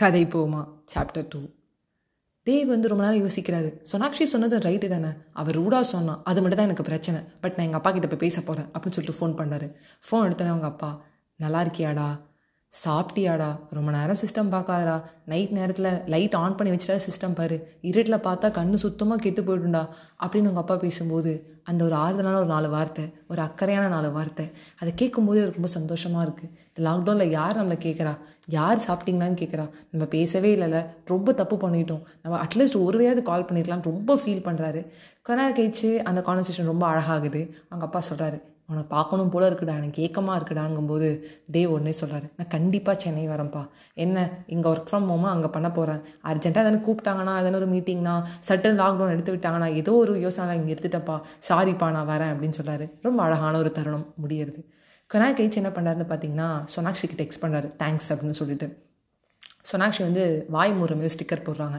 கதை போமா chapter two Dev வந்து ரொம்ப நேரம் யோசிக்கிறாரு. சோனாக்ஷி சொன்னது ரைட்டு தானே? அவர் ரூடாக சொன்னான் அது மட்டும் தான் எனக்கு பிரச்சனை. பட் நான் எங்கள் அப்பா கிட்ட போய் பேச போகிறேன் அப்படின்னு சொல்லிட்டு ஃபோன் பண்ணார். ஃபோன் எடுத்தோன்னே அவங்க அப்பா நல்லா இருக்கியாடா? சாப்பிட்டியாடா? ரொம்ப நேரம் சிஸ்டம் பார்க்காதடா. நைட் நேரத்தில் லைட் ஆன் பண்ணி வச்சுட்டா சிஸ்டம் பாரு. இருட்டில் பார்த்தா கண்ணு சுத்தமாக கெட்டு போயிடும்டா. அப்படின்னு உங்கள் அப்பா பேசும்போது அந்த ஒரு ஆறுதலான ஒரு நாலு வார்த்தை ஒரு அக்கறையான நாலு வார்த்தை அதை கேட்கும்போது எனக்கு ரொம்ப சந்தோஷமாக இருக்குது இந்த லாக்டவுனில் யார் நம்மளை கேட்குறா? யார் சாப்பிட்டீங்களான்னு கேட்குறா. நம்ம பேசவே இல்லைல்ல. ரொம்ப தப்பு பண்ணிட்டோம். நம்ம அட்லீஸ்ட் ஒருவையாவது கால் பண்ணிருக்கலாம்னு ரொம்ப ஃபீல் பண்ணுறாரு கொஞ்ச நேரம் கழிச்சு அந்த கான்வர்சேஷன் ரொம்ப அழகாகுது. அவங்க அப்பா சொல்கிறாரு உன்னை பார்க்கணும் போல இருக்குடா எனக்கு ஏக்கமாக இருக்குடாங்கும்போது தேவ் ஒன்றே சொல்கிறாரு நான் கண்டிப்பாக சென்னை வரேன்ப்பா. என்ன இங்கே ஒர்க் ஃப்ரம் ஹோமாக அங்கே பண்ண போகிறேன் அர்ஜென்ட்டாக எதனா கூப்பிட்டாங்கன்னா எதனா ஒரு மீட்டிங்னா சட்டன் லாக்டவுன் எடுத்து விட்டாங்கன்னா ஏதோ ஒரு யோசனை இங்கே எடுத்துட்டப்பா சாரிப்பா நான் வரேன் அப்படின்னு சொல்கிறாரு ரொம்ப அழகான ஒரு தருணம் முடியறது. கொனா கழிச்சு என்ன பண்ணுறாருன்னு பார்த்தீங்கன்னா சோனாக்ஷிக்கு டெக்ஸ்ட் பண்ணுறாரு தேங்க்ஸ் அப்படின்னு சொல்லிட்டு. சோனாக்ஷி வந்து வாய் மூறமே ஸ்டிக்கர் போடுறாங்க.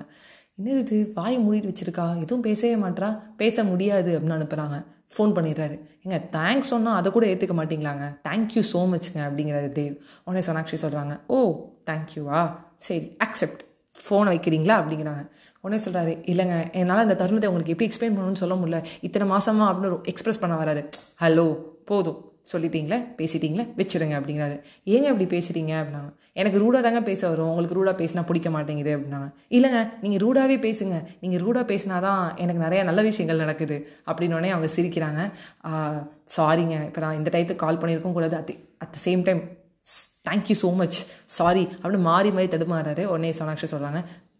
என்னது இது? வாய் மூடிட்டு வச்சிருக்கா? எதுவும் பேசவே மாட்றா? பேச முடியாது அப்படின்னு அனுப்புகிறாங்க ஃபோன் பண்ணிடுறாரு. ஏங்க தேங்க்ஸ் சொன்னால் அதை கூட ஏற்றுக்க மாட்டிங்களாங்க? தேங்க்யூ ஸோ மச்ங்க அப்படிங்கிறாரு தேவ். உடனே சோனாக்ஷி சொல்கிறாங்க ஓ தேங்க்யூவா சரி அக்செப்ட் ஃபோனை வைக்கிறீங்களா? அப்படிங்கிறாங்க. உடனே சொல்கிறாரு இல்லைங்க என்னால் அந்த தருணத்தை உங்களுக்கு எப்படி எக்ஸ்பிளைன் பண்ணணும்னு சொல்ல முடியல. இத்தனை மாதமாக அப்படின்னு எக்ஸ்பிரஸ் பண்ண வராது ஹலோ போதும். சொல்லிட்டீங்களே? பேசிட்டீங்களே? வச்சிருங்க அப்படிங்கிறாரு. ஏங்க இப்படி பேசுறீங்க அப்படின்னாங்க. எனக்கு ரூடாக தாங்க பேச வரும். உங்களுக்கு ரூடாக பேசினா பிடிக்க மாட்டேங்குது அப்படின்னாங்க. இல்லைங்க நீங்கள் ரூடாகவே பேசுங்க. நீங்கள் ரூடாக பேசினா தான் எனக்கு நிறைய நல்ல விஷயங்கள் நடக்குது அப்படின்னோடனே அவங்க சிரிக்கிறாங்க. சாரிங்க இப்போ நான் இந்த டயத்துக்கு கால் பண்ணியிருக்கோம் கூடாது. At at the same time thank you so much sorry அப்படின்னு மாறி மாறி தடுமாறாரு. உடனே சோனாக்ஷி சொல்கிறாங்க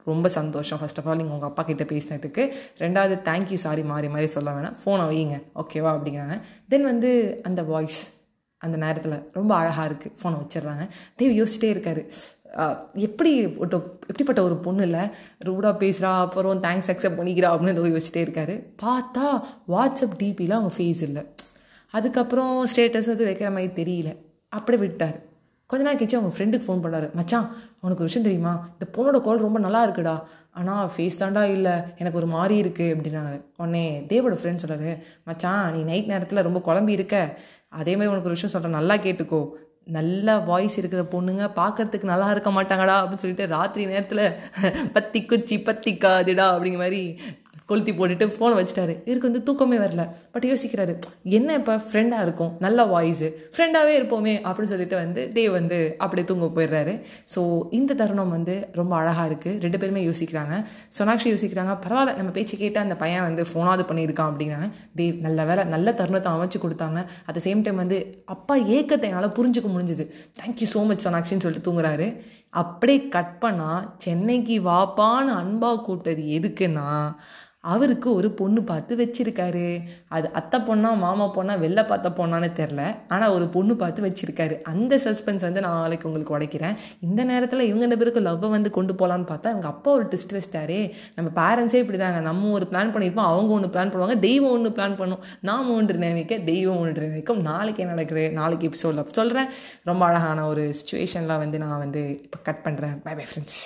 ரொம்ப சந்தோஷம். ஃபர்ஸ்ட் ஆஃப் ஆல் நீங்கள் உங்கள் அப்பா கிட்ட பேசினதுக்கு. ரெண்டாவது தேங்க்யூ சாரி மாறி மாறி சொல்ல வேணாம். ஃபோனை வைங்க ஓகேவா அப்படிங்கிறாங்க. தென் வந்து அந்த வாய்ஸ் அந்த நேரத்தில் ரொம்ப அழகாக இருக்குது ஃபோனை வச்சிடுறாங்க. தேவ் யோசிச்சிட்டே இருக்காரு. எப்படி ஒரு எப்படிப்பட்ட ஒரு பொண்ணு இல்லை? ரூடாக பேசுகிறா அப்புறம் தேங்க்ஸ் அக்செப்ட் பண்ணிக்கிறா அப்படின்னு ஏதோ யோசிச்சிட்டே இருக்காரு. பார்த்தா வாட்ஸ்அப் டிபியில் அவங்க ஃபேஸ் இல்லை. அதுக்கப்புறம் ஸ்டேட்டஸ் வந்து வைக்கிற மாதிரி தெரியல. அப்படியே விட்டார். கொஞ்ச நாள் கழிச்சு அவங்க ஃப்ரெண்டுக்கு ஃபோன் பண்ணாரு. மச்சான் அவனுக்கு ஒரு விஷயம் தெரியுமா? இந்த பொண்ணோட குரல் ரொம்ப நல்லா இருக்குடா. ஆனால் ஃபேஸ் தாண்டா இல்லை. எனக்கு ஒரு மாதிரி இருக்குது அப்படின்னாரு. உடனே தேவோட ஃப்ரெண்ட் சொல்கிறாரு மச்சான் நீ நைட் நேரத்தில் ரொம்ப குழம்பி இருக்க. அதேமாதிரி உனக்கு ஒரு விஷயம் சொல்கிறேன் நல்லா கேட்டுக்கோ. நல்ல வாய்ஸ் இருக்கிற பொண்ணுங்க பார்க்கறதுக்கு நல்லா இருக்க மாட்டாங்கடா. அப்படின்னு சொல்லிட்டு ராத்திரி நேரத்தில் பத்தி குச்சி பத்தி காதுடா. அப்படிங்கிற மாதிரி கொளுத்தி போட்டுட்டு ஃபோனை வச்சுட்டாரு. இவருக்கு வந்து தூக்கமே வரல. பட் யோசிக்கிறாரு என்ன இப்போ ஃப்ரெண்டாக இருக்கும்? நல்ல வாய்ஸு ஃப்ரெண்டாகவே இருப்போமே அப்படின்னு சொல்லிட்டு வந்து தேவ் வந்து அப்படியே தூங்க போயிடுறாரு. ஸோ இந்த தருணம் வந்து ரொம்ப அழகாக இருக்குது ரெண்டு பேருமே யோசிக்கிறாங்க. சோனாக்ஷி யோசிக்கிறாங்க பரவாயில்ல நம்ம பேச்சு கேட்டால் அந்த பையன் வந்து ஃபோனாவது பண்ணியிருக்கான் அப்படிங்கிறாங்க. தேவ் நல்ல வேலை நல்ல தருணத்தை அமைச்சு கொடுத்தாங்க. அட் த சேம் டைம் வந்து அப்பா ஏக்கத்தை என்னால் புரிஞ்சுக்க முடிஞ்சுது. தேங்க்யூ ஸோ மச் சோனாக்ஷின்னு சொல்லிட்டு தூங்குறாரு. அப்படியே கட் பண்ணால் சென்னைக்கு வாப்பான்னு அன்பாக கூப்பிட்டது எதுக்குன்னா அவருக்கு ஒரு பொண்ணு பார்த்து வச்சிருக்காரு. அது அத்தை பொண்ணா மாமா பொண்ணா வெளில பார்த்த பொண்ணான்னு தெரில ஆனால் ஒரு பொண்ணு பார்த்து வச்சிருக்காரு. அந்த சஸ்பென்ஸ் வந்து நான் நாளைக்கு உங்களுக்கு உடைக்கிறேன். இந்த நேரத்தில் இவங்க இந்த பேருக்கு லவ்வை வந்து கொண்டு போகலான்னு பார்த்தா அவங்க அப்பா ஒரு ட்விஸ்ட் வச்சிட்டாரு. நம்ம பேரண்ட்ஸே இப்படி தாங்க நம்ம ஒரு பிளான் பண்ணியிருப்போம் அவங்க ஒன்று பிளான் பண்ணுவாங்க தெய்வம் ஒன்று பிளான் பண்ணும். நாம் ஒன்று நினைக்க தெய்வம் ஒன்று நினைக்கும். நாளைக்கு என்ன நடக்குது? நாளைக்கு எபிசோடில் சொல்கிறேன் ரொம்ப அழகான ஒரு சுச்சுவேஷனில் வந்து நான் வந்து இப்போ கட் பண்ணுறேன் பை பை ஃப்ரெண்ட்ஸ்